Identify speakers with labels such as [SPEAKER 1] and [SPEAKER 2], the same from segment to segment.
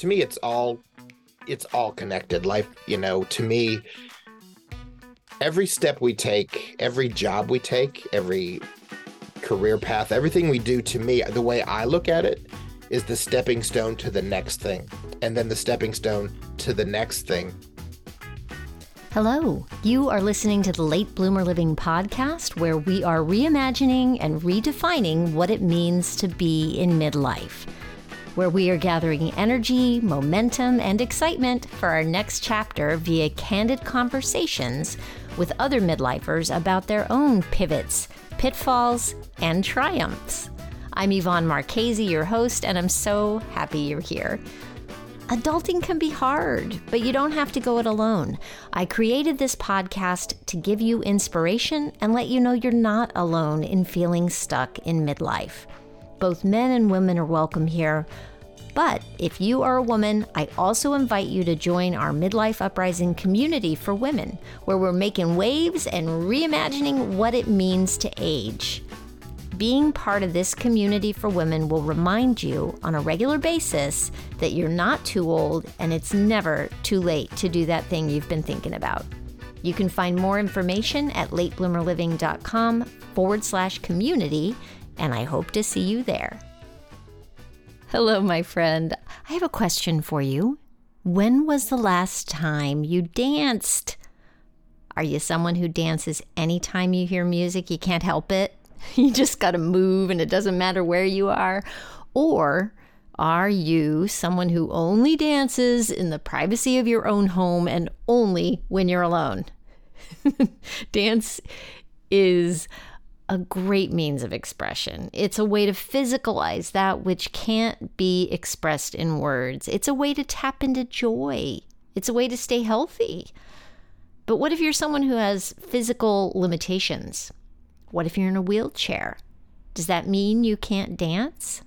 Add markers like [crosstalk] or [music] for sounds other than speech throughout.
[SPEAKER 1] to me it's all it's all connected. Life you know to me every step we take every job we take every career path everything we do to me the way i look at it is the stepping stone to the next thing. And then the stepping stone to the next thing.
[SPEAKER 2] Hello, you are listening to the Late Bloomer Living podcast, where we are reimagining and redefining what it means to be in midlife where we are gathering energy, momentum, and excitement for our next chapter via candid conversations with other midlifers about their own pivots, pitfalls, and triumphs. I'm Yvonne Marchese, your host, and I'm so happy you're here. Adulting can be hard, but you don't have to go it alone. I created this podcast to give you inspiration and let you know you're not alone in feeling stuck in midlife. Both men and women are welcome here. But if you are a woman, I also invite you to join our Midlife Uprising community for women, where we're making waves and reimagining what it means to age. Being part of this community for women will remind you on a regular basis that you're not too old and it's never too late to do that thing you've been thinking about. You can find more information at latebloomerliving.com forward slash community and I hope to see you there. Hello, my friend. I have a question for you. When was the last time you danced? Are you someone who dances anytime you hear music? You can't help it. [laughs] You just got to move and it doesn't matter where you are. Or are you someone who only dances in the privacy of your own home and only when you're alone? [laughs] Dance is a great means of expression. It's a way to physicalize that which can't be expressed in words. It's a way to tap into joy. It's a way to stay healthy. But what if you're someone who has physical limitations? What if you're in a wheelchair? Does that mean you can't dance?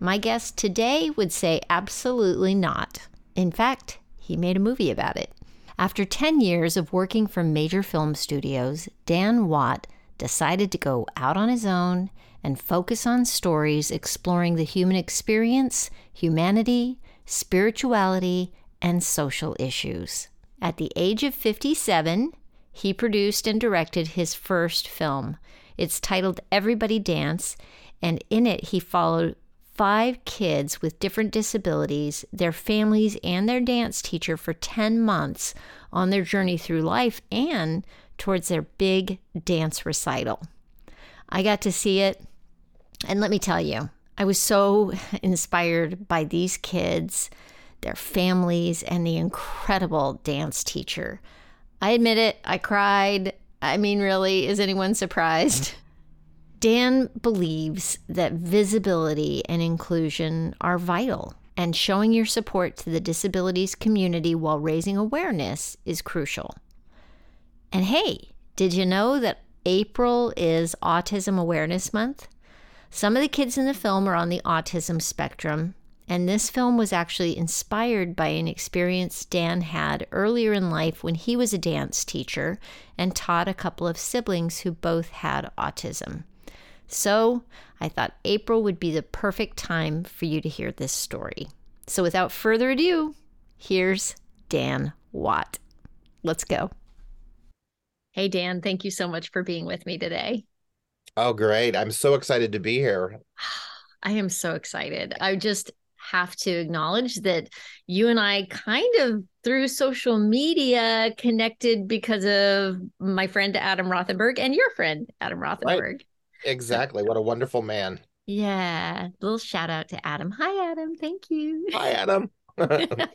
[SPEAKER 2] My guest today would say absolutely not. In fact, he made a movie about it. After 10 years of working for major film studios, Dan Watt decided to go out on his own and focus on stories exploring the human experience, humanity, spirituality, and social issues. At the age of 57, he produced and directed his first film. It's titled Everybody Dance, and in it, he followed five kids with different disabilities, their families, and their dance teacher for 10 months on their journey through life and towards their big dance recital. I got to see it, and let me tell you, I was so [laughs] inspired by these kids, their families, and the incredible dance teacher. I admit it, I cried. I mean, really, is anyone surprised? [laughs] Dan believes that visibility and inclusion are vital, and showing your support to the disabilities community while raising awareness is crucial. And hey, did you know that April is Autism Awareness Month? Some of the kids in the film are on the autism spectrum, and this film was actually inspired by an experience Dan had earlier in life when he was a dance teacher and taught a couple of siblings who both had autism. So I thought April would be the perfect time for you to hear this story. So without further ado, here's Dan Watt. Let's go. Hey, Dan, thank you so much for being with me today.
[SPEAKER 1] Oh, great. I'm so excited to be here. [sighs]
[SPEAKER 2] I am so excited. I just have to acknowledge that you and I kind of through social media connected because of my friend Adam Rothenberg and your friend Adam Rothenberg. Right.
[SPEAKER 1] Exactly. What a wonderful man.
[SPEAKER 2] Yeah. Little shout out to Adam. Hi, Adam. Thank you.
[SPEAKER 1] Hi, Adam. [laughs]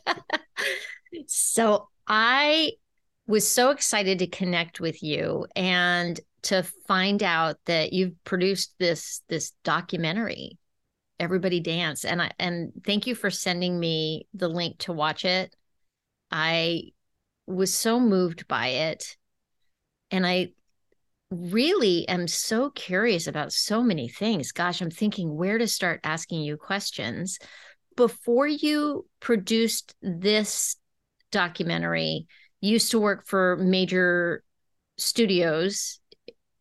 [SPEAKER 1] [laughs]
[SPEAKER 2] so I was so excited to connect with you and to find out that you've produced this this documentary everybody dance. And i and thank you for sending me the link to watch it. I was so moved by it. And i really am so curious about so many things. Gosh i'm thinking where to start asking you questions. Before you produced this documentary used to work for major studios.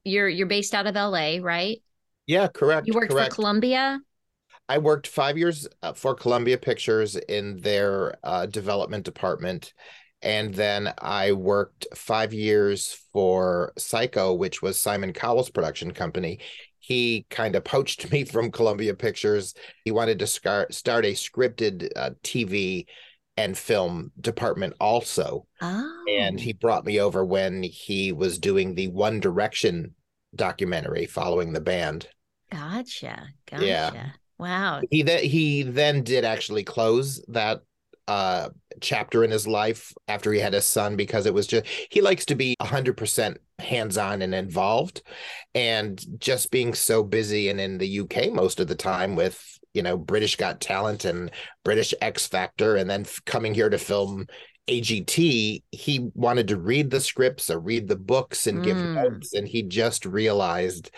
[SPEAKER 2] You're you're based out of LA, right?
[SPEAKER 1] Yeah, correct.
[SPEAKER 2] You worked
[SPEAKER 1] correct.
[SPEAKER 2] for Columbia?
[SPEAKER 1] I worked five years uh, for Columbia Pictures in their uh, development department. And then I worked five years for Syco, which was Simon Cowell's production company. He kind of poached [laughs] me from Columbia Pictures. He wanted to start, start a scripted uh, TV and film department also.
[SPEAKER 2] Oh.
[SPEAKER 1] And he brought me over when he was doing the One Direction documentary following the band.
[SPEAKER 2] Gotcha. Gotcha.
[SPEAKER 1] Yeah.
[SPEAKER 2] Wow.
[SPEAKER 1] He then he then did actually close that uh chapter in his life after he had his son because it was just he likes to be 100% hands-on and involved and just being so busy and in the UK most of the time with you know British Got Talent and British X Factor and then f- coming here to film AGT he wanted to read the scripts or read the books and give
[SPEAKER 2] Mm.
[SPEAKER 1] notes and he just realized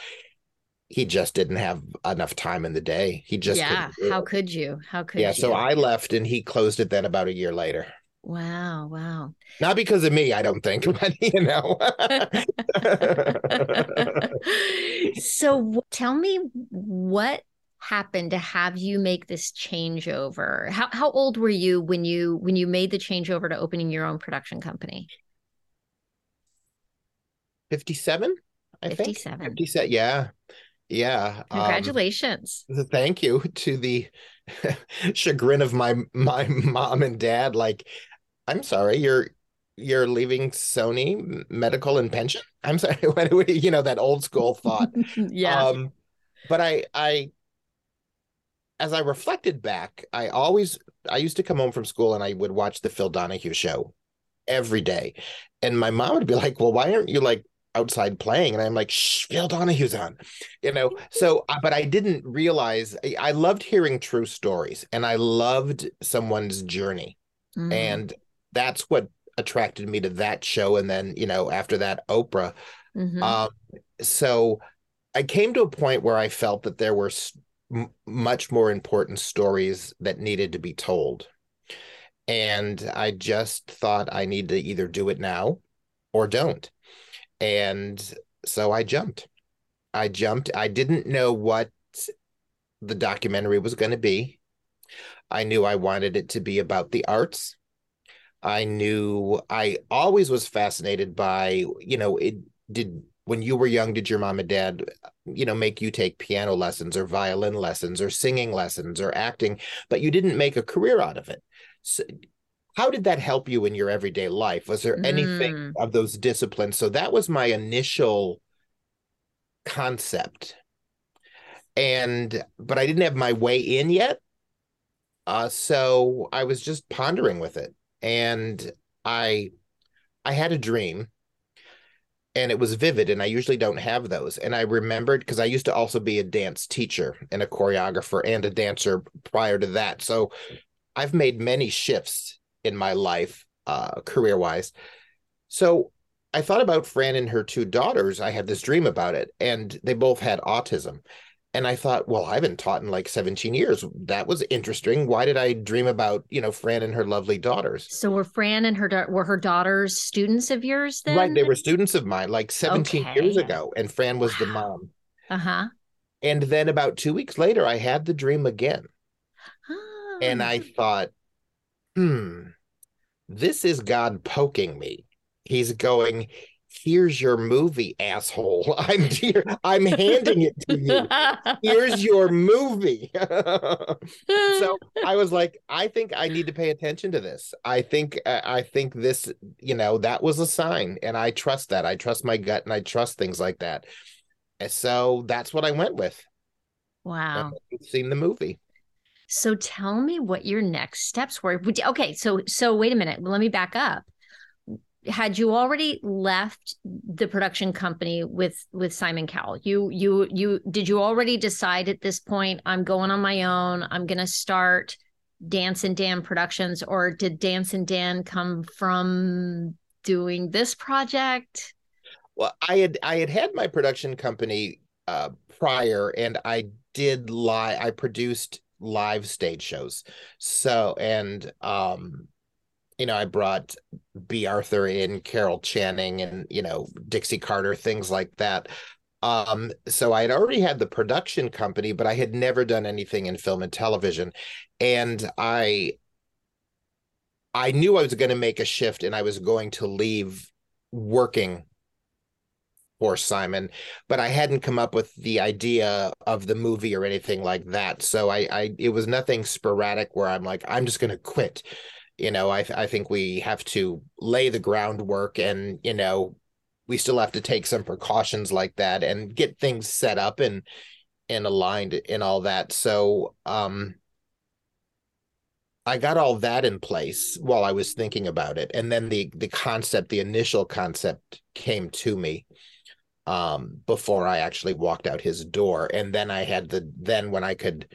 [SPEAKER 1] he just didn't have enough time in the day he just
[SPEAKER 2] yeah. How could you? How could
[SPEAKER 1] yeah
[SPEAKER 2] you?
[SPEAKER 1] so I left and he closed it then about a year later
[SPEAKER 2] Wow. Wow.
[SPEAKER 1] not because of me, I don't think, [laughs] but you know. [laughs]
[SPEAKER 2] so tell me what happened to have you make this changeover how, how old were you when you when you made the changeover to opening your own production company
[SPEAKER 1] 57, I think.
[SPEAKER 2] 57
[SPEAKER 1] 57, yeah. Yeah. um,
[SPEAKER 2] congratulations
[SPEAKER 1] thank you to the [laughs] chagrin of my my mom and dad. Like, I'm sorry, you're you're leaving Sony medical and pension. I'm sorry, [laughs] what do we- you know that old school thought. [laughs]
[SPEAKER 2] yeah
[SPEAKER 1] Um, but I, I, as I reflected back, I always, I used to come home from school and I would watch the Phil Donahue show every day, and my mom would be [laughs] like, "Well, why aren't you like outside playing?" And I'm like, "Shh, Phil Donahue's on," you know. [laughs] So, uh, but I didn't realize I, I loved hearing true stories, and I loved someone's journey,
[SPEAKER 2] Mm.
[SPEAKER 1] and that's what attracted me to that show. And then, you know, after that, Oprah.
[SPEAKER 2] Mhm.
[SPEAKER 1] Um, so I came to a point where I felt that there were much more important stories that needed to be told. And I just thought I need to either do it now or don't. And so I jumped. I jumped. I didn't know what the documentary was going to be. I knew I wanted it to be about the arts. I knew I always was fascinated by, you know, it did when you were young, did your mom and dad, you know, make you take piano lessons or violin lessons or singing lessons or acting, but you didn't make a career out of it. So how did that help you in your everyday life? Was there anything
[SPEAKER 2] Mm.
[SPEAKER 1] of those disciplines? So that was my initial concept. And but I didn't have my way in yet. Uh so I was just pondering with it. And I I had a dream and it was vivid and I usually don't have those. And I remembered because I used to also be a dance teacher and a choreographer and a dancer prior to that. So I've made many shifts in my life uh career-wise. So I thought about Fran and her two daughters. I had this dream about it and they both had autism. And I thought, well, I haven't taught in like 17 years. That was interesting. Why did I dream about, you know, Fran and her lovely daughters?
[SPEAKER 2] so were fran and her da- were her daughters students of yours then
[SPEAKER 1] Right. They were students of mine like 17 years ago. And Fran was the mom.
[SPEAKER 2] uh-huh
[SPEAKER 1] And then about two weeks later, I had the dream again. And
[SPEAKER 2] Ah.
[SPEAKER 1] I thought, hmm, this is God poking me. He's going, here's your movie, asshole. [laughs] I'm here. I'm handing it to you. Here's your movie. [laughs] so I was like, I think I need to pay attention to this. I think uh, I think this, you know, that was a sign, and I trust that. I trust my gut, and I trust things like that. And so that's what I went with.
[SPEAKER 2] wow
[SPEAKER 1] I've seen the movie.
[SPEAKER 2] So tell me what your next steps were. Okay, so so wait a minute. Let me back up. Had you already left the production company with with Simon Cowell? You you you did you already decide at this point I'm going on my own. I'm going to start Dance and Dan Productions or did Dance and Dan come from doing this project?
[SPEAKER 1] Well, I had I had had my production company uh prior and I did lie I produced live stage shows. So and um you know, I brought Bea Arthur in, Carol Channing, and you know, Dixie Carter, things like that. Um, so I had already had the production company, but I had never done anything in film and television. And I I knew I was going to make a shift and I was going to leave working for Simon, but I hadn't come up with the idea of the movie or anything like that. So I, I it was nothing sporadic where I'm like, I'm just going to quit. You know, I I think we have to lay the groundwork and, you know, we still have to take some precautions like that and get things set up and and aligned and all that. So um I got all that in place while I was thinking about it. And then the the concept, the initial concept came to me um before I actually walked out his door. And then I had the then when I could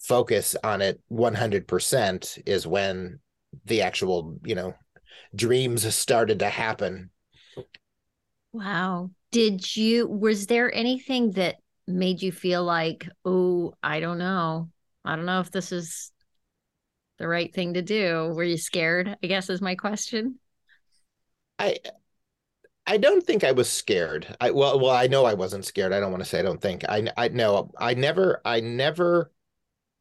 [SPEAKER 1] focus on it 100% is when the actual, you know, dreams started to happen.
[SPEAKER 2] Wow. Did you was there anything that made you feel like, "Oh, I don't know. I don't know if this is the right thing to do? Were you scared? I guess is my question.
[SPEAKER 1] I I don't think I was scared. I well well I know I wasn't scared. I don't want to say I don't think. I I know I never I never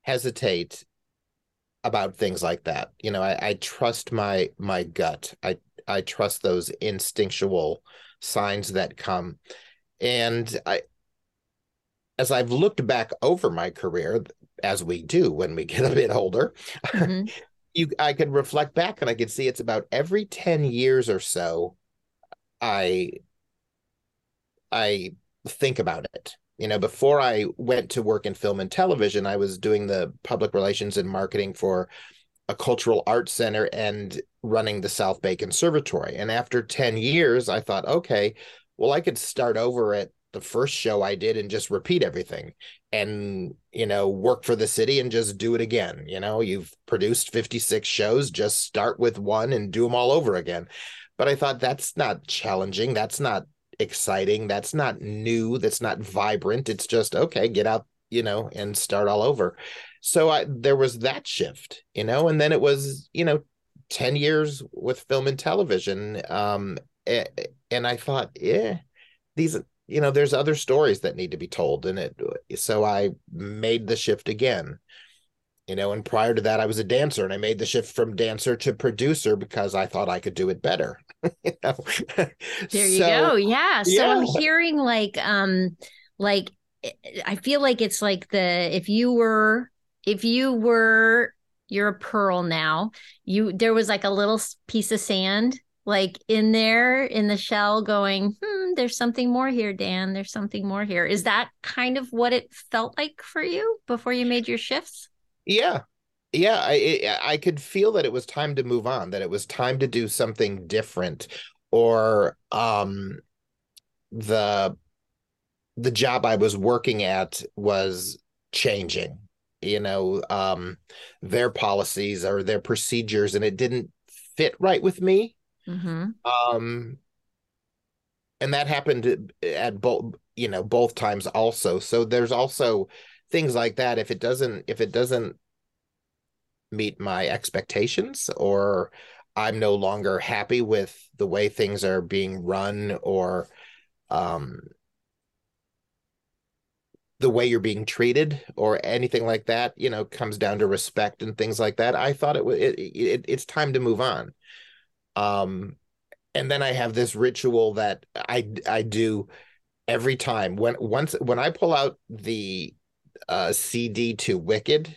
[SPEAKER 1] hesitate about things like that. You know, I, I trust my my gut. I I trust those instinctual signs that come. And I as I've looked back over my career, as we do when we [laughs] get a bit older, mm-hmm. [laughs] you I could reflect back and I could see it's about every 10 years or so I I think about it. You know, before I went to work in film and television, I was doing the public relations and marketing for a cultural arts center and running the South Bay Conservatory. And after 10 years, I thought, okay, well, I could start over at the first show I did and just repeat everything and, you know, work for the city and just do it again. You know, you've produced 56 shows, just start with one and do them all over again. But I thought that's not challenging. That's not exciting. That's not new. That's not vibrant. It's just, okay, get out, you know, and start all over. So I, there was that shift, you know, and then it was, you know, 10 years with film and television. Um, and I thought, yeah, these you know there's other stories that need to be told in it so i made the shift again you know and prior to that i was a dancer and i made the shift from dancer to producer because i thought i could do it better [laughs] you know?
[SPEAKER 2] There you so, go. Yeah. So yeah. i'm hearing like um like i feel like it's like the if you were if you were you're a pearl now. You there was like a little piece of sand like in there in the shell going hmm there's something more here dan. There's something more here. Is that kind of what it felt like for you before you made your shifts
[SPEAKER 1] yeah yeah i i could feel that it was time to move on that it was time to do something different or um the the job i was working at was changing you know um their policies or their procedures and it didn't fit right with me Mm-hmm. Um, and that happened at both, you know, both times also. So there's also things like that. If it doesn't, if it doesn't meet my expectations, or I'm no longer happy with the way things are being run, or um, the way you're being treated or anything like that you know comes down to respect and things like that i thought it was it, it, it's time to move on um, and then I have this ritual that I I do every time when once when I pull out the uh, CD to Wicked,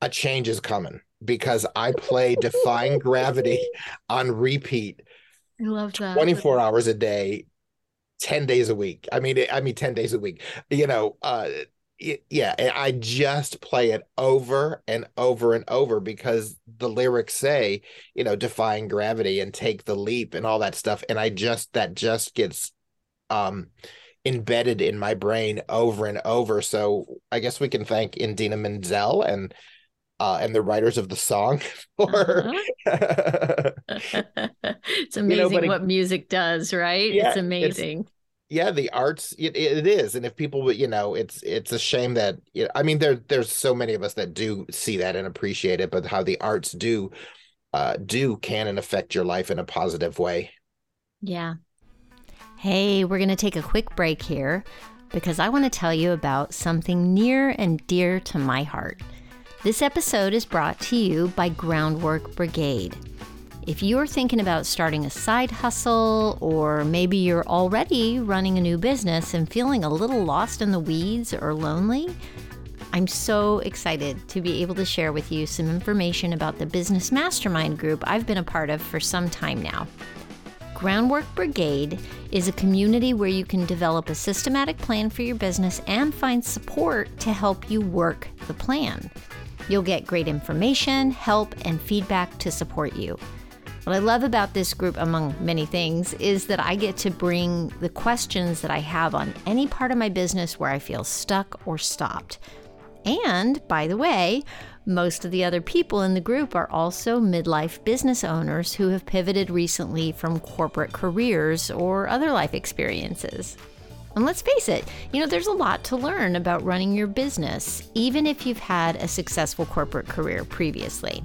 [SPEAKER 1] a change is coming because I play Defying Gravity on repeat.
[SPEAKER 2] I love that.
[SPEAKER 1] 24 hours a day, 10 days a week. I mean, I mean, 10 days a week, you know, uh, yeah, I just play it over and over and over because the lyrics say, you know, defying gravity and take the leap and all that stuff. And I just, that just gets um embedded in my brain over and over. So I guess we can thank Idina Menzel and uh, and the writers of the song [laughs] for uh-huh. [laughs]
[SPEAKER 2] it's amazing [laughs] you know, what music does right? Yeah, it's amazing. It's,
[SPEAKER 1] yeah the arts it, it is. And if people you know it's it's a shame that you know, i mean there there's so many of us that do see that and appreciate it but how the arts do uh do can and affect your life in a positive way.
[SPEAKER 2] Yeah Hey, we're going to take a quick break here because I want to tell you about something near and dear to my heart. This episode is brought to you by Groundwork Brigade. If you're thinking about starting a side hustle, or maybe you're already running a new business and feeling a little lost in the weeds or lonely, I'm so excited to be able to share with you some information about the business mastermind group I've been a part of for some time now. Groundwork Brigade is a community where you can develop a systematic plan for your business and find support to help you work the plan. You'll get great information, help, and feedback to support you. What I love about this group, among many things, is that I get to bring the questions that I have on any part of my business where I feel stuck or stopped. And, by the way, most of the other people in the group are also midlife business owners who have pivoted recently from corporate careers or other life experiences. And let's face it, you know, there's a lot to learn about running your business, even if you've had a successful corporate career previously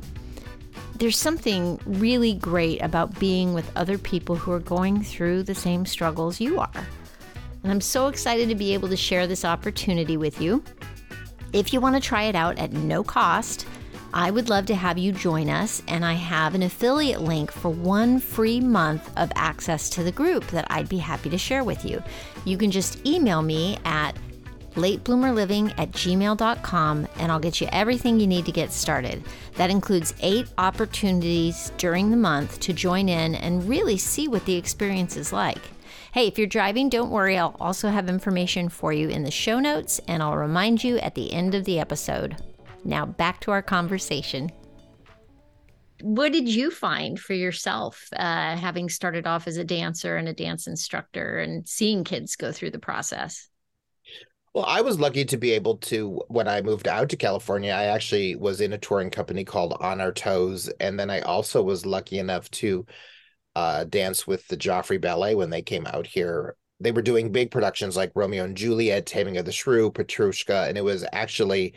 [SPEAKER 2] there's something really great about being with other people who are going through the same struggles you are. And I'm so excited to be able to share this opportunity with you. If you want to try it out at no cost, I would love to have you join us, and I have an affiliate link for one free month of access to the group that I'd be happy to share with you. You can just email me at latebloomerliving at gmail.com and I'll get you everything you need to get started. That includes eight opportunities during the month to join in and really see what the experience is like. Hey, if you're driving, don't worry. I'll also have information for you in the show notes and I'll remind you at the end of the episode. Now, back to our conversation. What did you find for yourself, uh, having started off as a dancer and a dance instructor and seeing kids go through the process?
[SPEAKER 1] Well, I was lucky to be able to, when I moved out to California, I actually was in a touring company called On Our Toes. And then I also was lucky enough to uh, dance with the Joffrey Ballet when they came out here. They were doing big productions like Romeo and Juliet, Taming of the Shrew, Petrushka, and it was actually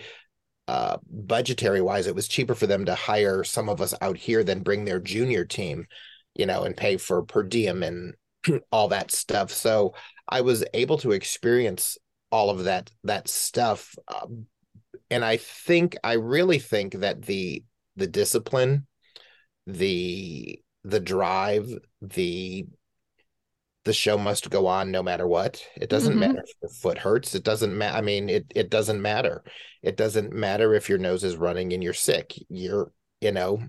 [SPEAKER 1] uh, budgetary wise, it was cheaper for them to hire some of us out here than bring their junior team, you know, and pay for per diem and [clears throat] all that stuff. So I was able to experience all of that that stuff um, and i think i really think that the the discipline the the drive the the show must go on no matter what. It doesn't mm-hmm. matter if your foot hurts. It doesn't matter i mean it it doesn't matter. It doesn't matter if your nose is running and you're sick. You're you know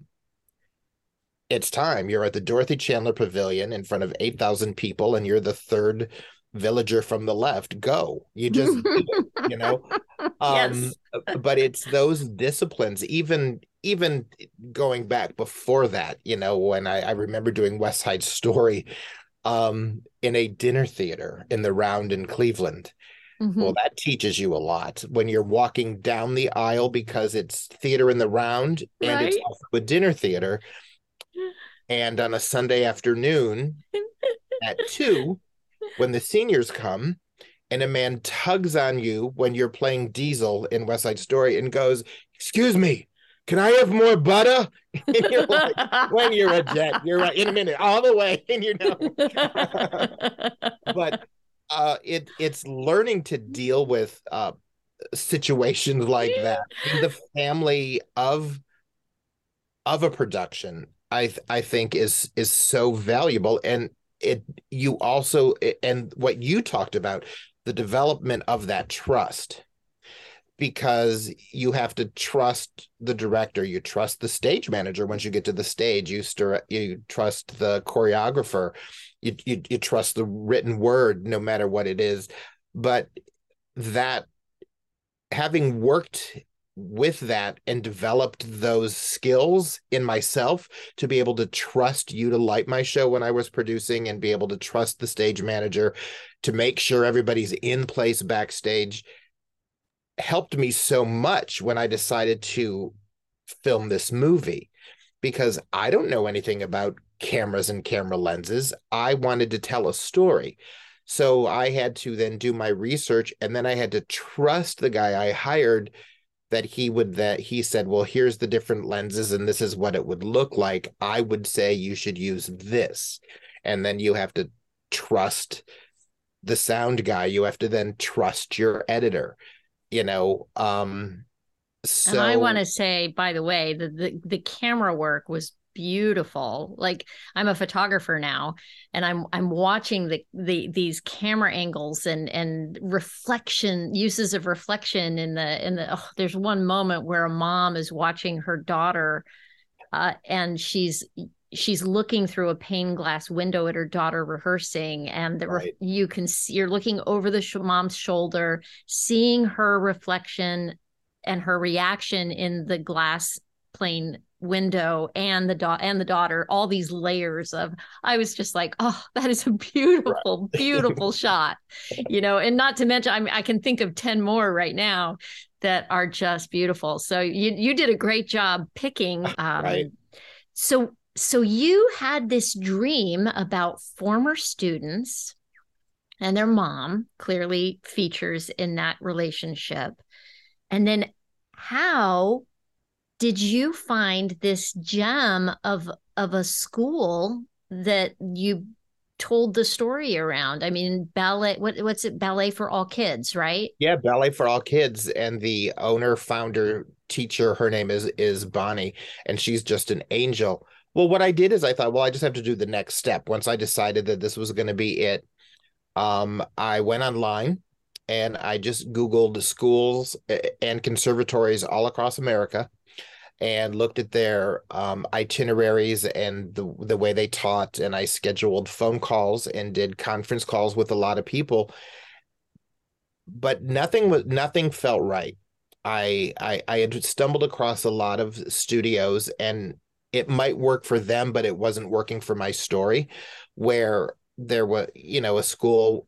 [SPEAKER 1] it's time. You're at the dorothy chandler pavilion in front of 8000 people and you're the third villager from the left. Go. You just you know? [laughs] Um yes. but it's those disciplines even even going back before that you know when i i remember doing west side story um in a dinner theater in the round in cleveland mm-hmm. well that teaches you a lot when you're walking down the aisle because it's theater in the round and right? it's also a dinner theater and on a sunday afternoon at [laughs] two when the seniors come and a man tugs on you when you're playing Diesel in West Side Story and goes, Excuse me, can I have more butter? [laughs] And you're like, when you're a jet, you're right in a minute, all the way, and you know. [laughs] but uh, it it's learning to deal with uh, situations like that in the family of of a production. I I think is is so valuable, and it you also and what you talked about the development of that trust because you have to trust the director you trust the stage manager. Once you get to the stage you st- you trust the choreographer. You, you you trust the written word no matter what it is. But that having worked with that and developed those skills in myself to be able to trust you to light my show when I was producing and be able to trust the stage manager to make sure everybody's in place backstage helped me so much when I decided to film this movie because I don't know anything about cameras and camera lenses. I wanted to tell a story. So I had to then do my research and then I had to trust the guy I hired that he would that he said well here's the different lenses and this is what it would look like i would say you should use this and then you have to trust the sound guy you have to then trust your editor you know um so
[SPEAKER 2] and I want to say, by the way, the, the the camera work was beautiful. Like I'm a photographer now, and I'm I'm watching the the these camera angles and and reflection uses of reflection in the in the. Oh, there's one moment where a mom is watching her daughter, uh, and she's she's looking through a pane glass window at her daughter rehearsing and the right. you can see you're looking over the sh- mom's shoulder seeing her reflection and her reaction in the glass plane window and the da- and the daughter all these layers of i was just like oh that is a beautiful right. [laughs] beautiful shot you know and not to mention i mean i can think of 10 more right now that are just beautiful so you you did a great job picking [laughs] um, right. so so you had this dream about former students and their mom clearly features in that relationship. And then how did you find this gem of of a school that you told the story around? I mean ballet what, what's it ballet for all kids right?
[SPEAKER 1] Yeah ballet for all kids. And the owner founder teacher her name is is bonnie. And she's just an angel well what i did is i thought well i just have to do the next step. Once i decided that this was going to be it um i went online and I just Googled schools and conservatories all across America and looked at their um, itineraries and the the way they taught. And I scheduled phone calls and did conference calls with a lot of people. But nothing was nothing felt right. I, I I had stumbled across a lot of studios and it might work for them but it wasn't working for my story where there was you know a school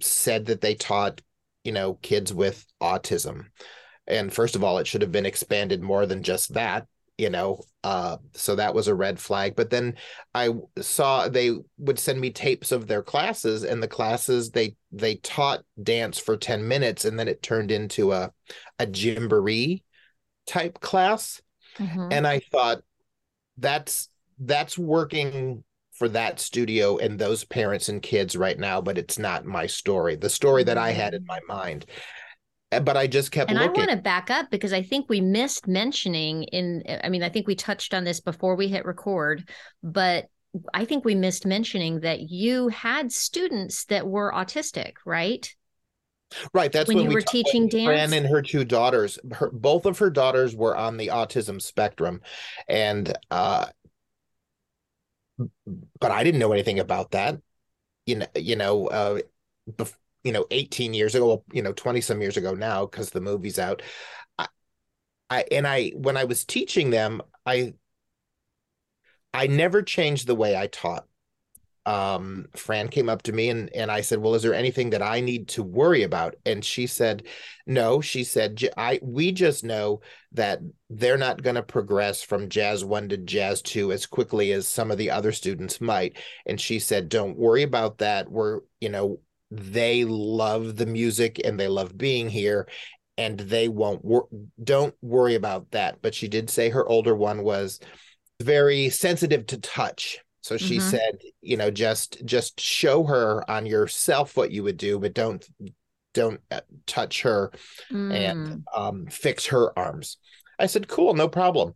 [SPEAKER 1] said that they taught you know kids with autism. And first of all it should have been expanded more than just that you know uh, so that was a red flag. But then i saw they would send me tapes of their classes and the classes they they taught dance for 10 minutes and then it turned into a a gymboree type class. Mm-hmm. and i thought that's that's working for that studio and those parents and kids right now, but it's not my story. The story that I had in my mind. Eh, but I just kept
[SPEAKER 2] and
[SPEAKER 1] looking.
[SPEAKER 2] I want to back up because I think we missed mentioning in I mean, I think we touched on this before we hit record, but I think we missed mentioning that you had students that were autistic, right?
[SPEAKER 1] Right. That's
[SPEAKER 2] when,
[SPEAKER 1] when
[SPEAKER 2] you
[SPEAKER 1] we
[SPEAKER 2] were teaching dance.
[SPEAKER 1] Fran and her two daughters, her, both of her daughters were on the autism spectrum, and uh, but I didn't know anything about that. You know, you know, uh, bef- you know, 18 years ago, you know, 20 some years ago now, because the movie's out. I, I, and I, when I was teaching them, I, I never changed the way I taught um, Fran came up to me and and I said, "Well, is there anything that I need to worry about?" And she said, "No." She said, "I we just know that they're not going to progress from jazz 1 to jazz 2 as quickly as some of the other students might." And she said, "Don't worry about that. We're, you know, they love the music and they love being here and they won't wor- don't worry about that." But she did say her older one was very sensitive to touch so she mm-hmm. said, you know, just just show her on yourself what you would do, but don't don't uh, touch her mm. and um, fix her arms. I said, cool, no problem.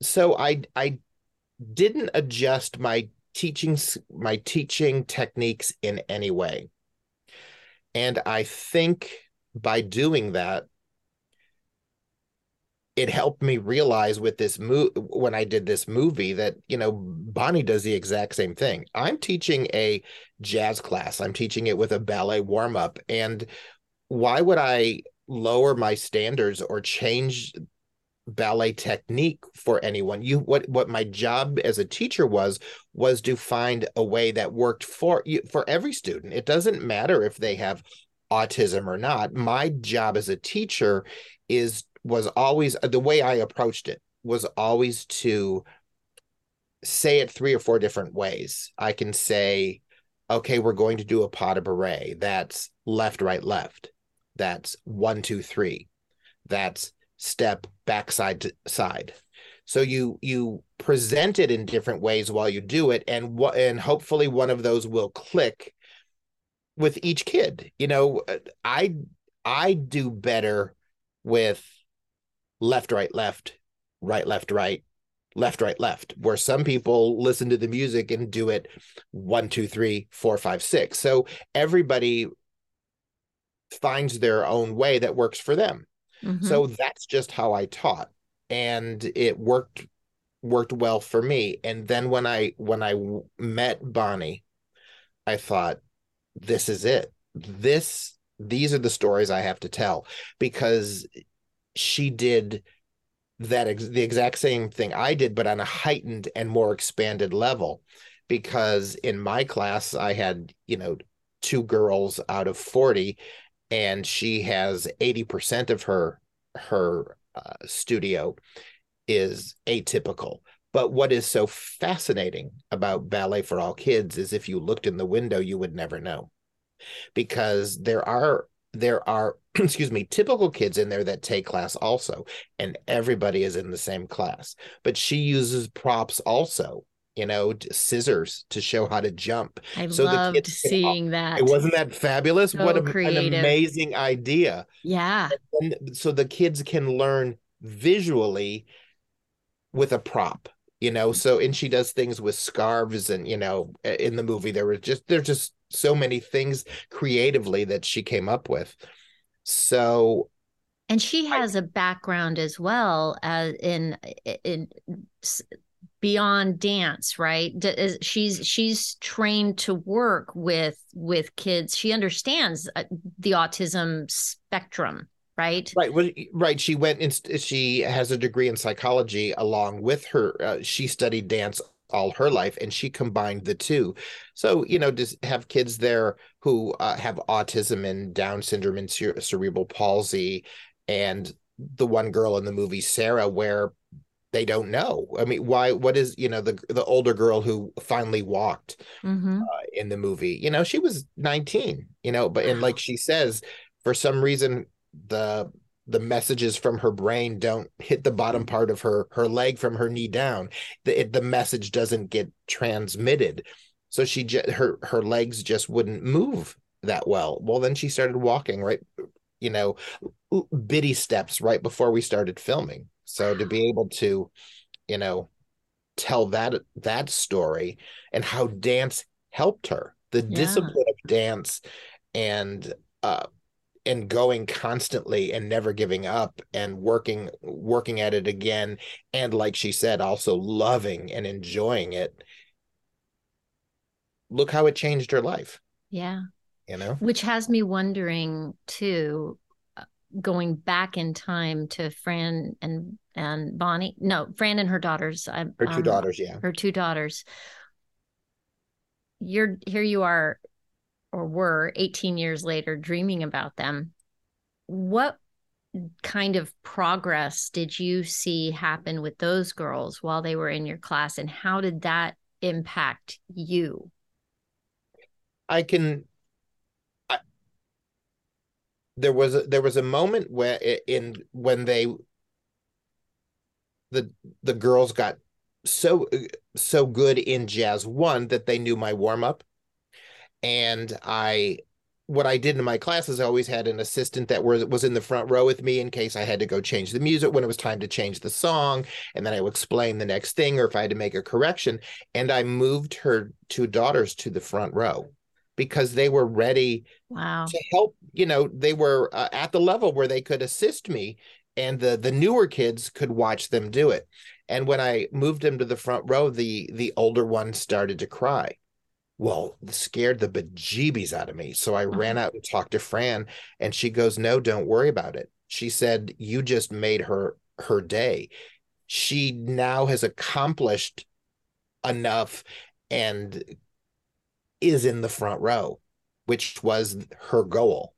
[SPEAKER 1] So I I didn't adjust my teaching my teaching techniques in any way. And I think by doing that, it helped me realize with this move when I did this movie that you know Bonnie does the exact same thing. I'm teaching a jazz class. I'm teaching it with a ballet warm up and why would I lower my standards or change ballet technique for anyone you what what my job as a teacher was was to find a way that worked for you for every student it doesn't matter if they have autism or not my job as a teacher is was always the way I approached it was always to say it three or four different ways. I can say, okay, we're going to do a pas de bourrée. That's left, right, left. That's one, two, three. That's step back side to side. So you you present it in different ways while you do it, and what and hopefully one of those will click with each kid you know uh, i i do better with left right left right left right left right left where some people listen to the music and do it one two three four five six. So everybody finds their own way that works for them. Mm-hmm. so that's just how i taught and it worked worked well for me. And then when i when i met bonnie i thought this is it. This these are the stories i have to tell because she did that ex- the exact same thing I did, but on a heightened and more expanded level. Because in my class, I had, you know, two girls out of 40, and she has 80% of her her uh, studio is atypical. But what is so fascinating about Ballet for All Kids is if you looked in the window, you would never know. Because there are there are [clears throat] excuse me typical kids in there that take class also and everybody is in the same class. But she uses props also you know scissors to show how to jump.
[SPEAKER 2] I so loved the kids seeing can, that.
[SPEAKER 1] It wasn't that fabulous? So what a, an amazing idea.
[SPEAKER 2] Yeah.
[SPEAKER 1] So the kids can learn visually with a prop you know? So and she does things with scarves and you know in the movie there were just there's just so many things creatively that she came up with. So
[SPEAKER 2] and she has I, a background as well as in in beyond dance right? She's she's trained to work with with kids. She understands uh, the autism spectrum right?
[SPEAKER 1] Right well, right she went in she has a degree in psychology along with her uh, she studied dance all her life and she combined the two. So you know just have kids there who uh, have autism and down syndrome and cere- cerebral palsy and the one girl in the movie sarah where they don't know. I mean why what is you know the the older girl who finally walked mm-hmm. uh, in the movie. You know she was 19 you know but and like she says for some reason the the messages from her brain don't hit the bottom part of her her leg from her knee down the it, the message doesn't get transmitted. So she just her her legs just wouldn't move that well. Well then she started walking right you know bitty steps right before we started filming. So to be [sighs] able to you know tell that that story and how dance helped her the yeah. discipline of dance and uh and going constantly and never giving up and working working at it again and like she said also loving and enjoying it. Look how it changed her life.
[SPEAKER 2] Yeah.
[SPEAKER 1] You know?
[SPEAKER 2] Which has me wondering too uh, going back in time to Fran and and Bonnie no Fran and her daughters.
[SPEAKER 1] Her two um, daughters yeah.
[SPEAKER 2] her two daughters. You're here you are or were 18 years later dreaming about them what kind of progress did you see happen with those girls while they were in your class and how did that impact you?
[SPEAKER 1] I can I, there was a, there was a moment where in when they the the girls got so uh, so good in jazz one that they knew my warm up and I what I did in my classes, I always had an assistant that was was in the front row with me in case I had to go change the music when it was time to change the song, and then I would explain the next thing or if I had to make a correction. And I moved her two daughters to the front row because they were ready
[SPEAKER 2] wow.
[SPEAKER 1] to help. You know, they were uh, at the level where they could assist me, and the the newer kids could watch them do it. And when I moved them to the front row, the the older one started to cry well scared the bejeebies out of me. So i uh-huh. ran out and talked to fran and she goes no don't worry about it. She said you just made her her day. She now has accomplished enough and is in the front row which was her goal.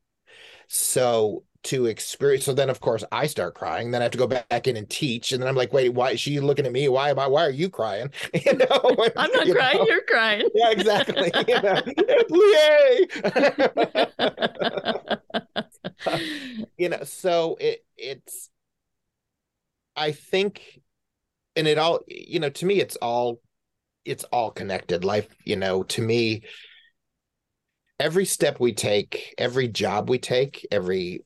[SPEAKER 1] So to experience. So then, of course, I start crying. Then I have to go back in and teach. And then I'm like, wait, why is she looking at me? Why am I? Why are you crying? [laughs]
[SPEAKER 2] You know, [laughs] I'm not you crying. Know? You're crying.
[SPEAKER 1] Yeah, exactly. [laughs] you know, you know, so it it's. I think, and it all, you know, to me, it's all, it's all connected. Life, you know, to me, every step we take, every job we take, every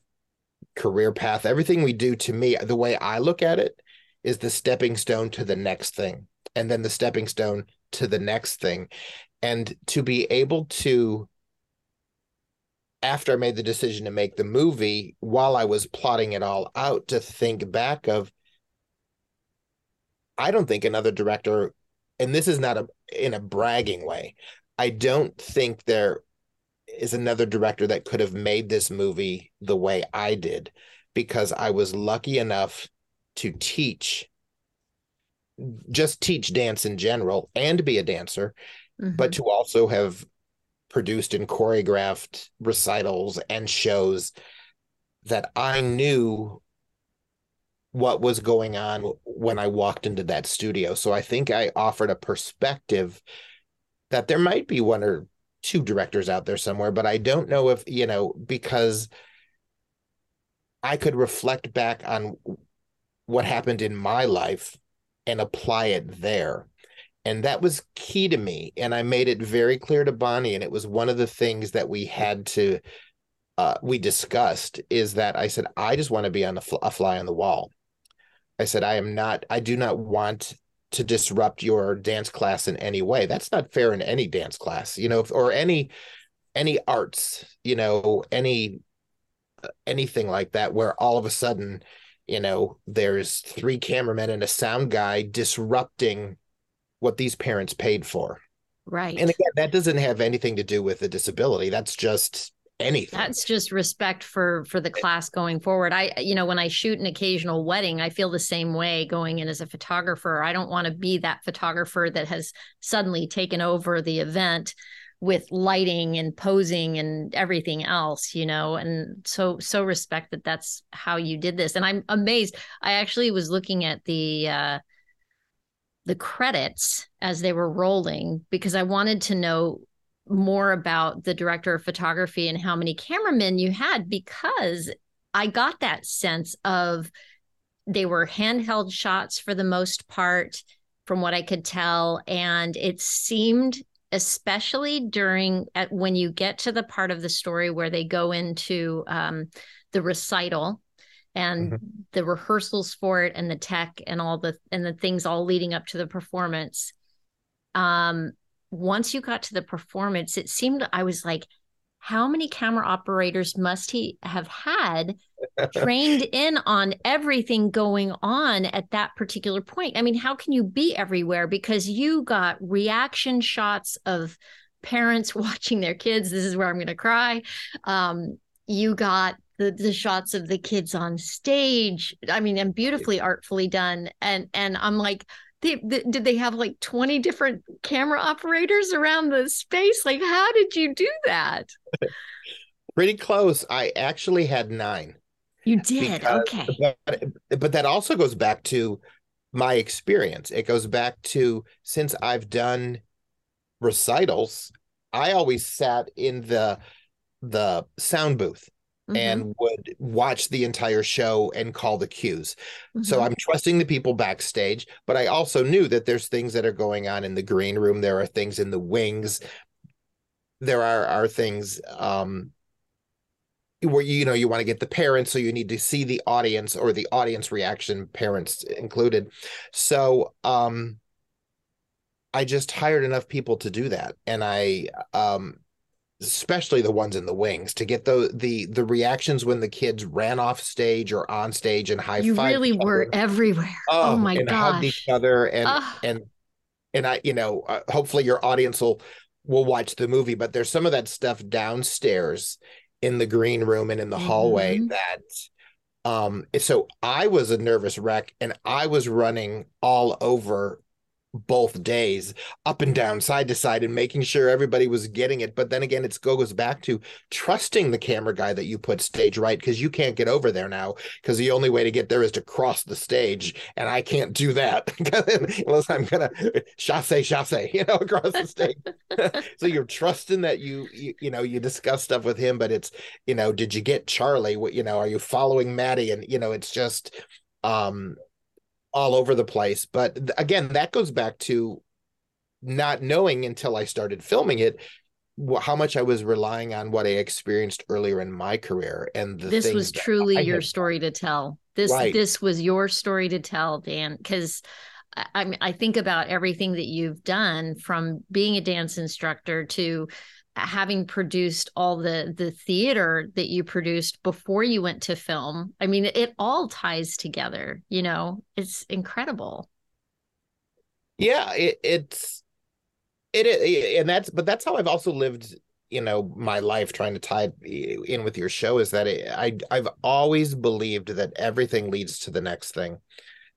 [SPEAKER 1] career path, everything we do to me, the way I look at it is the stepping stone to the next thing, and then the stepping stone to the next thing. And to be able to, after I made the decision to make the movie, while I was plotting it all out, to think back of, I don't think another director, and this is not a in a bragging way, I don't think there is another director that could have made this movie the way I did because I was lucky enough to teach just teach dance in general and be a dancer mm-hmm. but to also have produced and choreographed recitals and shows that I knew what was going on when I walked into that studio. So I think I offered a perspective that there might be one or two directors out there somewhere, but I don't know if, you know, because I could reflect back on what happened in my life and apply it there. And that was key to me. And I made it very clear to Bonnie. And it was one of the things that we had to, uh, we discussed is that I said, I just want to be on a, fl- a fly on the wall. I said, I am not, I do not want to disrupt your dance class in any way. That's not fair in any dance class, you know, or any any arts, you know, any uh, anything like that where all of a sudden, you know, there's three cameramen and a sound guy disrupting what these parents paid for.
[SPEAKER 2] Right.
[SPEAKER 1] And again, that doesn't have anything to do with the disability. That's just anything.
[SPEAKER 2] That's just respect for for the class going forward. I you know when i shoot an occasional wedding i feel the same way going in as a photographer. I don't want to be that photographer that has suddenly taken over the event with lighting and posing and everything else you know and so so respect that that's how you did this. And i'm amazed i actually was looking at the uh the credits as they were rolling because i wanted to know more about the director of photography and how many cameramen you had because I got that sense of they were handheld shots for the most part, from what I could tell. And it seemed, especially during at, when you get to the part of the story where they go into um, the recital and mm-hmm. the rehearsals for it and the tech and all the and the things all leading up to the performance um once you got to the performance, it seemed I was like, how many camera operators must he have had [laughs] trained in on everything going on at that particular point? I mean, how can you be everywhere? Because you got reaction shots of parents [laughs] watching their kids. This is where I'm going to cry. Um, you got the the shots of the kids on stage. I mean, and beautifully artfully done. And and I'm like, they, did they have like 20 different camera operators around the space? Like how did you do that? [laughs]
[SPEAKER 1] Pretty close. I actually had nine.
[SPEAKER 2] You did? Because, okay.
[SPEAKER 1] but, but that also goes back to my experience. It goes back to since i've done recitals i always sat in the the sound booth mm-hmm. and would watch the entire show and call the cues. Mm-hmm. So I'm trusting the people backstage, but I also knew that there's things that are going on in the green room. There are things in the wings. There are are things um, where you know you want to get the parents, so you need to see the audience or the audience reaction, parents included. So um, I just hired enough people to do that, and I um, especially the ones in the wings to get the the the reactions when the kids ran off stage or on stage and high
[SPEAKER 2] you really were everywhere oh, oh my
[SPEAKER 1] and
[SPEAKER 2] gosh
[SPEAKER 1] hugged each other and oh. and and i you know uh, hopefully your audience will will watch the movie but there's some of that stuff downstairs in the green room and in the mm-hmm. hallway that um so i was a nervous wreck and i was running all over both days up and down side to side and making sure everybody was getting it. But then again it goes back to trusting the camera guy that you put stage right? Because you can't get over there now because the only way to get there is to cross the stage and i can't do that. [laughs] Unless i'm gonna chasse chasse [laughs] you know across the stage. [laughs] So you're trusting that you, you you know you discuss stuff with him but it's you know did you get charlie? What you know are you following maddie? And you know it's just um all over the place. But again, that goes back to not knowing until I started filming it how much I was relying on what I experienced earlier in my career, and
[SPEAKER 2] this was truly your story to tell. This right. this was your story to tell, Dan. Because I I think about everything that you've done from being a dance instructor to having produced all the the theater that you produced before you went to film. I mean, it all ties together. You know, it's incredible.
[SPEAKER 1] Yeah, it, it's it, and that's but that's how I've also lived you know my life trying to tie eh, in with your show is that it, I I've always believed that everything leads to the next thing,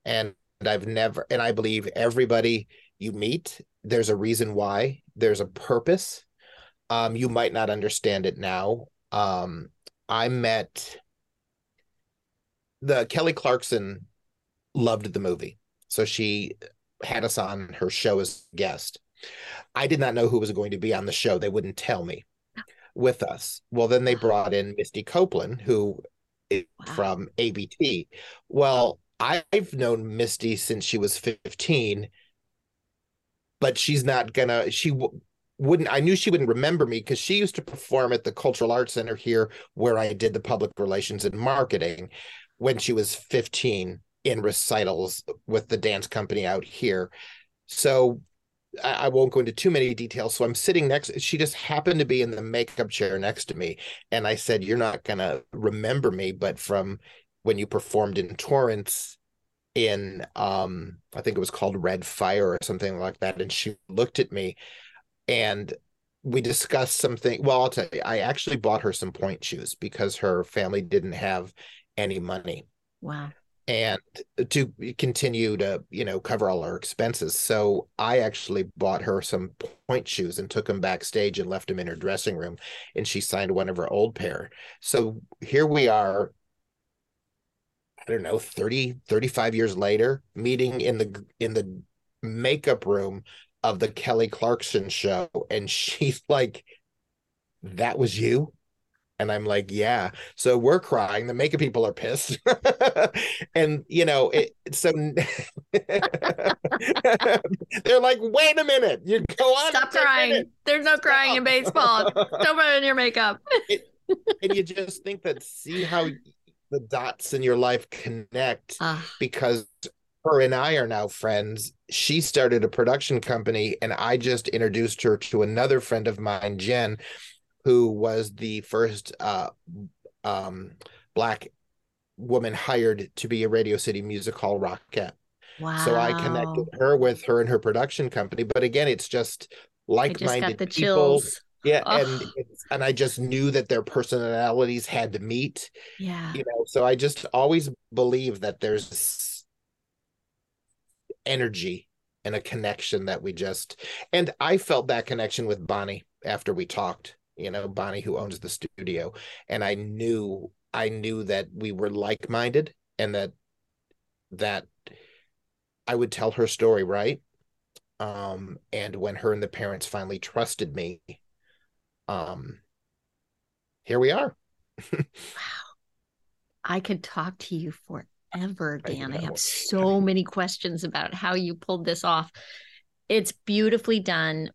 [SPEAKER 1] and I've never and I believe everybody you meet there's a reason why there's a purpose. Um, you might not understand it now. Um, I met the Kelly Clarkson loved the movie, so she had us on her show as guest I did not know who was going to be on the show. They wouldn't tell me with us. Well, then they brought in Misty Copeland, who is wow. from ABT. Well, I've known Misty since she was 15, but she's not gonna, she wouldn't, I knew she wouldn't remember me because she used to perform at the Cultural Arts Center here where I did the public relations and marketing when she was 15 in recitals with the dance company out here. So I, I won't go into too many details. So I'm sitting next. She just happened to be in the makeup chair next to me, and I said, "You're not gonna remember me, but from when you performed in Torrance." in um i think it was called red fire or something like that and she looked at me and we discussed something well i'll tell you i actually bought her some pointe shoes because her family didn't have any money.
[SPEAKER 2] Wow.
[SPEAKER 1] And to continue to you know cover all our expenses. So i actually bought her some pointe shoes and took them backstage and left them in her dressing room and she signed one of her old pair. So here we are i don't know 30 35 years later meeting in the in the makeup room of the kelly clarkson show and she's [laughs] like that was you and I'm like, yeah. So we're crying. The makeup people are pissed. [laughs] and, you know, it, so [laughs] they're like, wait a minute. You go on.
[SPEAKER 2] Stop crying. There's no crying in baseball. Don't put in your makeup.
[SPEAKER 1] it, and you just think that, see how the dots in your life connect uh. because her and I are now friends. She started a production company, and I just introduced her to another friend of mine, Jen who was the first uh, um, black woman hired to be a Radio City Music Hall Rockette. Wow. So I connected her with her and her production company. But again, it's just like-minded
[SPEAKER 2] just
[SPEAKER 1] people. Chills. Yeah, and and I just knew that their personalities had to meet.
[SPEAKER 2] Yeah.
[SPEAKER 1] You know, so I just always believe that there's energy and a connection that we just and I felt that connection with Bonnie after we talked you know bonnie who owns the studio. And i knew i knew that we were like-minded and that that i would tell her story right? Um and when her and the parents finally trusted me um here we are. [laughs]
[SPEAKER 2] Wow. I could talk to you forever dan. I, [laughs] I have so many questions about how you pulled this off. It's beautifully done.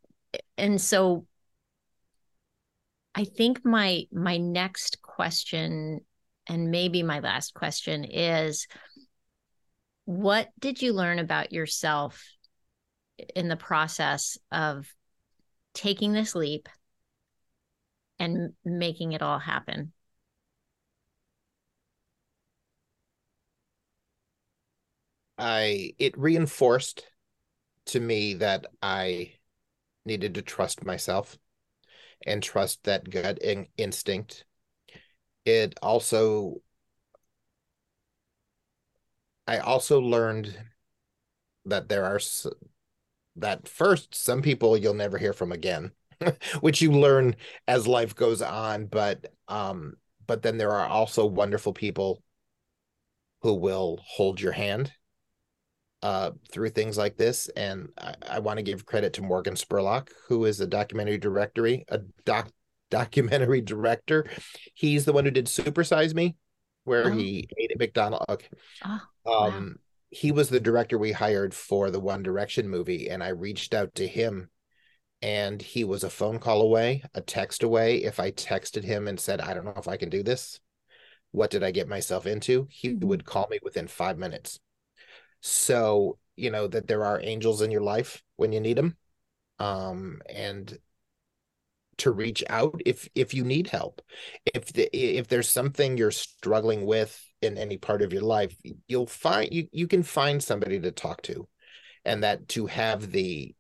[SPEAKER 2] And so I think my my next question and maybe my last question is what did you learn about yourself in the process of taking this leap and making it all happen?
[SPEAKER 1] I it reinforced to me that I needed to trust myself and trust that gut in- instinct. It also, I also learned that there are that first some people you'll never hear from again, [laughs] which you learn as life goes on. But um, but then there are also wonderful people who will hold your hand uh, through things like this. And I, I want to give credit to Morgan Spurlock, who is a documentary director, a doc documentary director. He's the one who did Super Size Me, where oh. he ate at McDonald's. Okay. Oh, um, he was the director we hired for the One Direction movie, and I reached out to him and he was a phone call away, a text away. If I texted him and said, I don't know if I can do this, what did I get myself into? He mm-hmm. would call me within five minutes. So, you know, that there are angels in your life when you need them. Um, and to reach out if if you need help if the, if there's something you're struggling with in any part of your life you'll find you you can find somebody to talk to and that to have the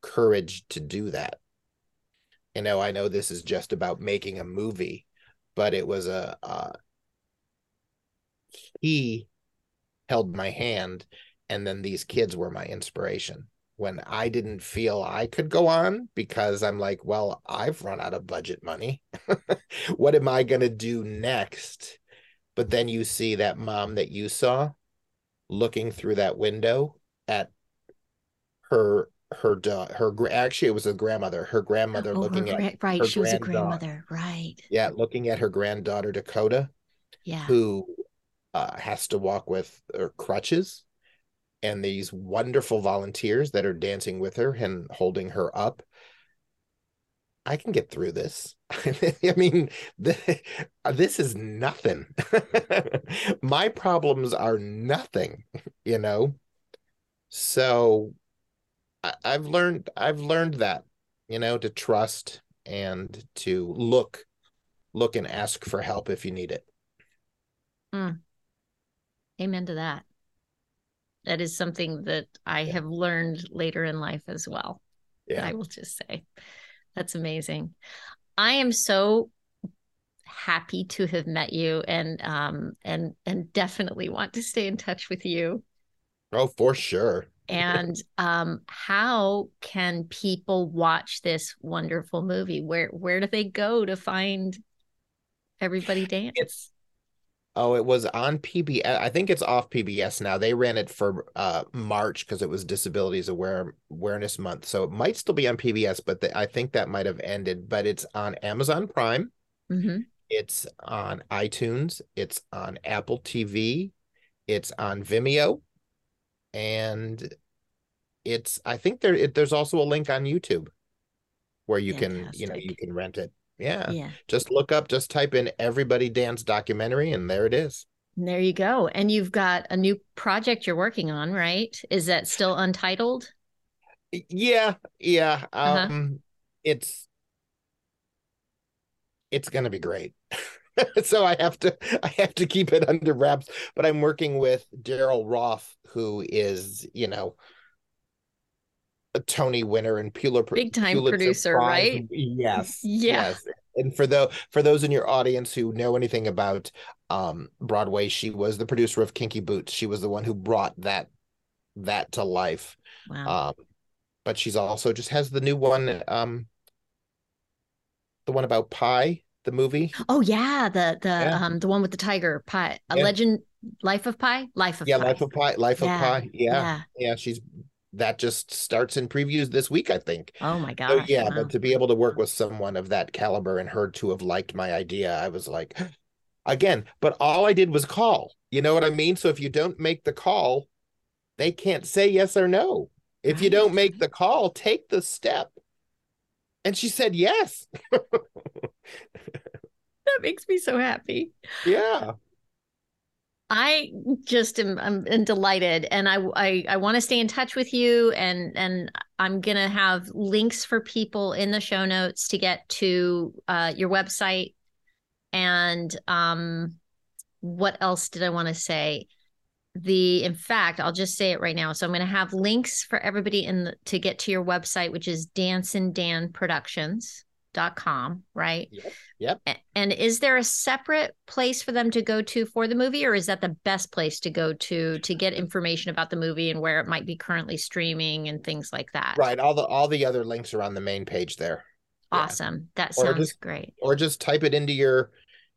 [SPEAKER 1] courage to do that. You know, I know this is just about making a movie, but it was a uh, he held my hand, and then these kids were my inspiration when I didn't feel I could go on because I'm like, well, I've run out of budget money. [laughs] what am I going to do next? But then you see that mom that you saw looking through that window at her her daughter, her actually it was a grandmother, her grandmother oh, looking
[SPEAKER 2] her,
[SPEAKER 1] at
[SPEAKER 2] right. she was a grandmother, right?
[SPEAKER 1] Yeah, looking at her granddaughter Dakota,
[SPEAKER 2] yeah,
[SPEAKER 1] who uh, has to walk with her crutches, and these wonderful volunteers that are dancing with her and holding her up. I can get through this. [laughs] I mean, this is nothing. [laughs] My problems are nothing, you know. So I, I've learned I've learned that, you know, to trust and to look look and ask for help if you need it.
[SPEAKER 2] Mm. Amen to that. That is something that I have learned later in life as well. Yeah. I will just say that's amazing. I am so happy to have met you and um and and definitely want to stay in touch with you.
[SPEAKER 1] Oh, for sure
[SPEAKER 2] and [laughs] um, how can people watch this wonderful movie? Where where do they go to find everybody dance?
[SPEAKER 1] It's oh, it was on PBS. I think it's off PBS now. They ran it for uh, March because it was Disabilities Aware Awareness Month, so it might still be on PBS, but the, I think that might have ended. But it's on Amazon Prime.
[SPEAKER 2] Mm-hmm.
[SPEAKER 1] It's on iTunes. It's on Apple TV. It's on Vimeo and it's I think there it, there's also a link on YouTube where you Fantastic. can you know you can rent it. Yeah.
[SPEAKER 2] Yeah.
[SPEAKER 1] Just look up, just type in everybody dance documentary and there it is.
[SPEAKER 2] there you go. And you've got a new project you're working on, right? Is that still untitled?
[SPEAKER 1] Yeah, yeah. Uh-huh. Um it's it's going to be great. [laughs] so I have to I have to keep it under wraps. But I'm working with Daryl Roth, who is you know a Tony winner and Pulitzer
[SPEAKER 2] big time Pulitzer producer, Prize. right?
[SPEAKER 1] Yes, [laughs]
[SPEAKER 2] yeah. Yes.
[SPEAKER 1] And for the for those in your audience who know anything about um, Broadway, she was the producer of Kinky Boots. She was the one who brought that that to life.
[SPEAKER 2] Wow.
[SPEAKER 1] Um, but she's also just has the new one, um, the one about pie, the movie.
[SPEAKER 2] Oh yeah, the the yeah. um the one with the tiger Pi, a yeah. legend, Life of Pi, Life of
[SPEAKER 1] yeah,
[SPEAKER 2] Pi.
[SPEAKER 1] Life of Pi, Life yeah. of Pi. Yeah. yeah, yeah. She's that just starts in previews this week, I think.
[SPEAKER 2] Oh my god!
[SPEAKER 1] So, yeah, wow. but to be able to work with someone of that caliber and her to have liked my idea, I was like, [gasps] again. But all I did was call. You know what I mean? So if you don't make the call, they can't say yes or no. If you don't make the call, take the step. And she said yes. [laughs]
[SPEAKER 2] that makes me so happy.
[SPEAKER 1] Yeah.
[SPEAKER 2] I just am I'm, am delighted, and I I, I want to stay in touch with you, and and I'm gonna have links for people in the show notes to get to uh, your website, and um, what else did I want to say? The in fact, I'll just say it right now. So I'm gonna have links for everybody in the, to get to your website, which is Dancin' Dan Productions dot com, right?
[SPEAKER 1] Yep. Yep.
[SPEAKER 2] And is there a separate place for them to go to for the movie, or is that the best place to go to to get information about the movie and where it might be currently streaming and things like that?
[SPEAKER 1] Right. All the all the other links are on the main page there.
[SPEAKER 2] Awesome. Yeah. That sounds
[SPEAKER 1] just,
[SPEAKER 2] great.
[SPEAKER 1] Or just type it into your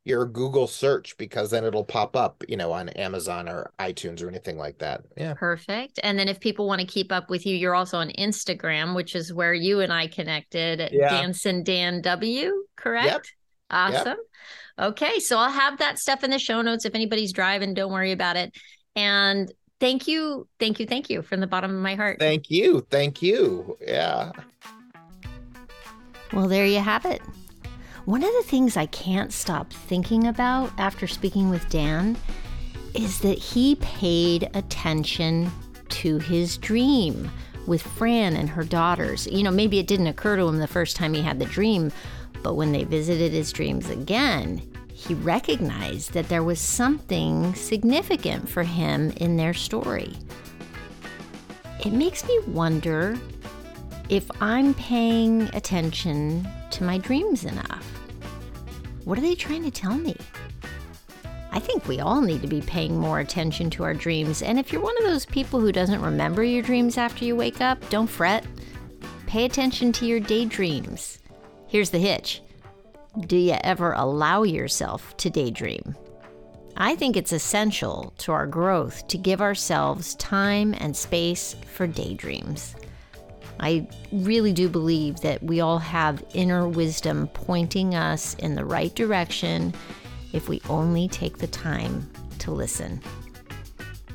[SPEAKER 1] your Google search because then it'll pop up, you know, on Amazon or iTunes or anything like that. Yeah.
[SPEAKER 2] Perfect. And then if people want to keep up with you, you're also on Instagram, which is where you and I connected at yeah. Dancin' Dan W, correct? Yep. Awesome. Yep. Okay. So I'll have that stuff in the show notes. If anybody's driving, don't worry about it. And thank you. Thank you. Thank you from the bottom of my heart.
[SPEAKER 1] Thank you. Thank you. Yeah.
[SPEAKER 2] Well, there you have it. One of the things I can't stop thinking about after speaking with Dan is that he paid attention to his dream with Fran and her daughters. You know, maybe it didn't occur to him the first time he had the dream, but when they visited his dreams again, he recognized that there was something significant for him in their story. It makes me wonder if I'm paying attention to my dreams enough. What are they trying to tell me? I think we all need to be paying more attention to our dreams. And if you're one of those people who doesn't remember your dreams after you wake up, don't fret. Pay attention to your daydreams. Here's the hitch Do you ever allow yourself to daydream? I think it's essential to our growth to give ourselves time and space for daydreams. I really do believe that we all have inner wisdom pointing us in the right direction if we only take the time to listen.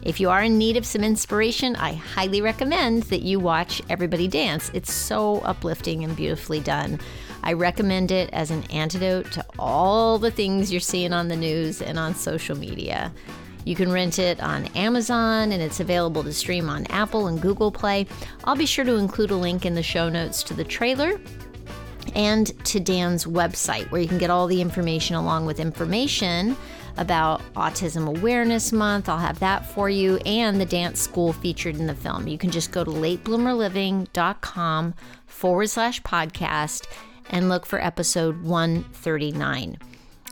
[SPEAKER 2] If you are in need of some inspiration, I highly recommend that you watch Everybody Dance. It's so uplifting and beautifully done. I recommend it as an antidote to all the things you're seeing on the news and on social media. You can rent it on Amazon and it's available to stream on Apple and Google Play. I'll be sure to include a link in the show notes to the trailer and to Dan's website where you can get all the information along with information about Autism Awareness Month. I'll have that for you and the dance school featured in the film. You can just go to latebloomerliving.com forward slash podcast and look for episode 139.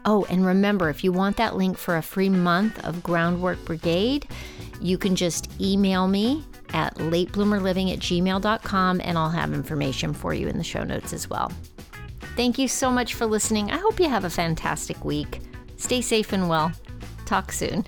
[SPEAKER 2] Oh, and remember, if you want that link for a free month of Groundwork Brigade, you can just email me at latebloomerliving at gmail.com and I'll have information for you in the show notes as well. Thank you so much for listening. I hope you have a fantastic week. Stay safe and well. Talk soon.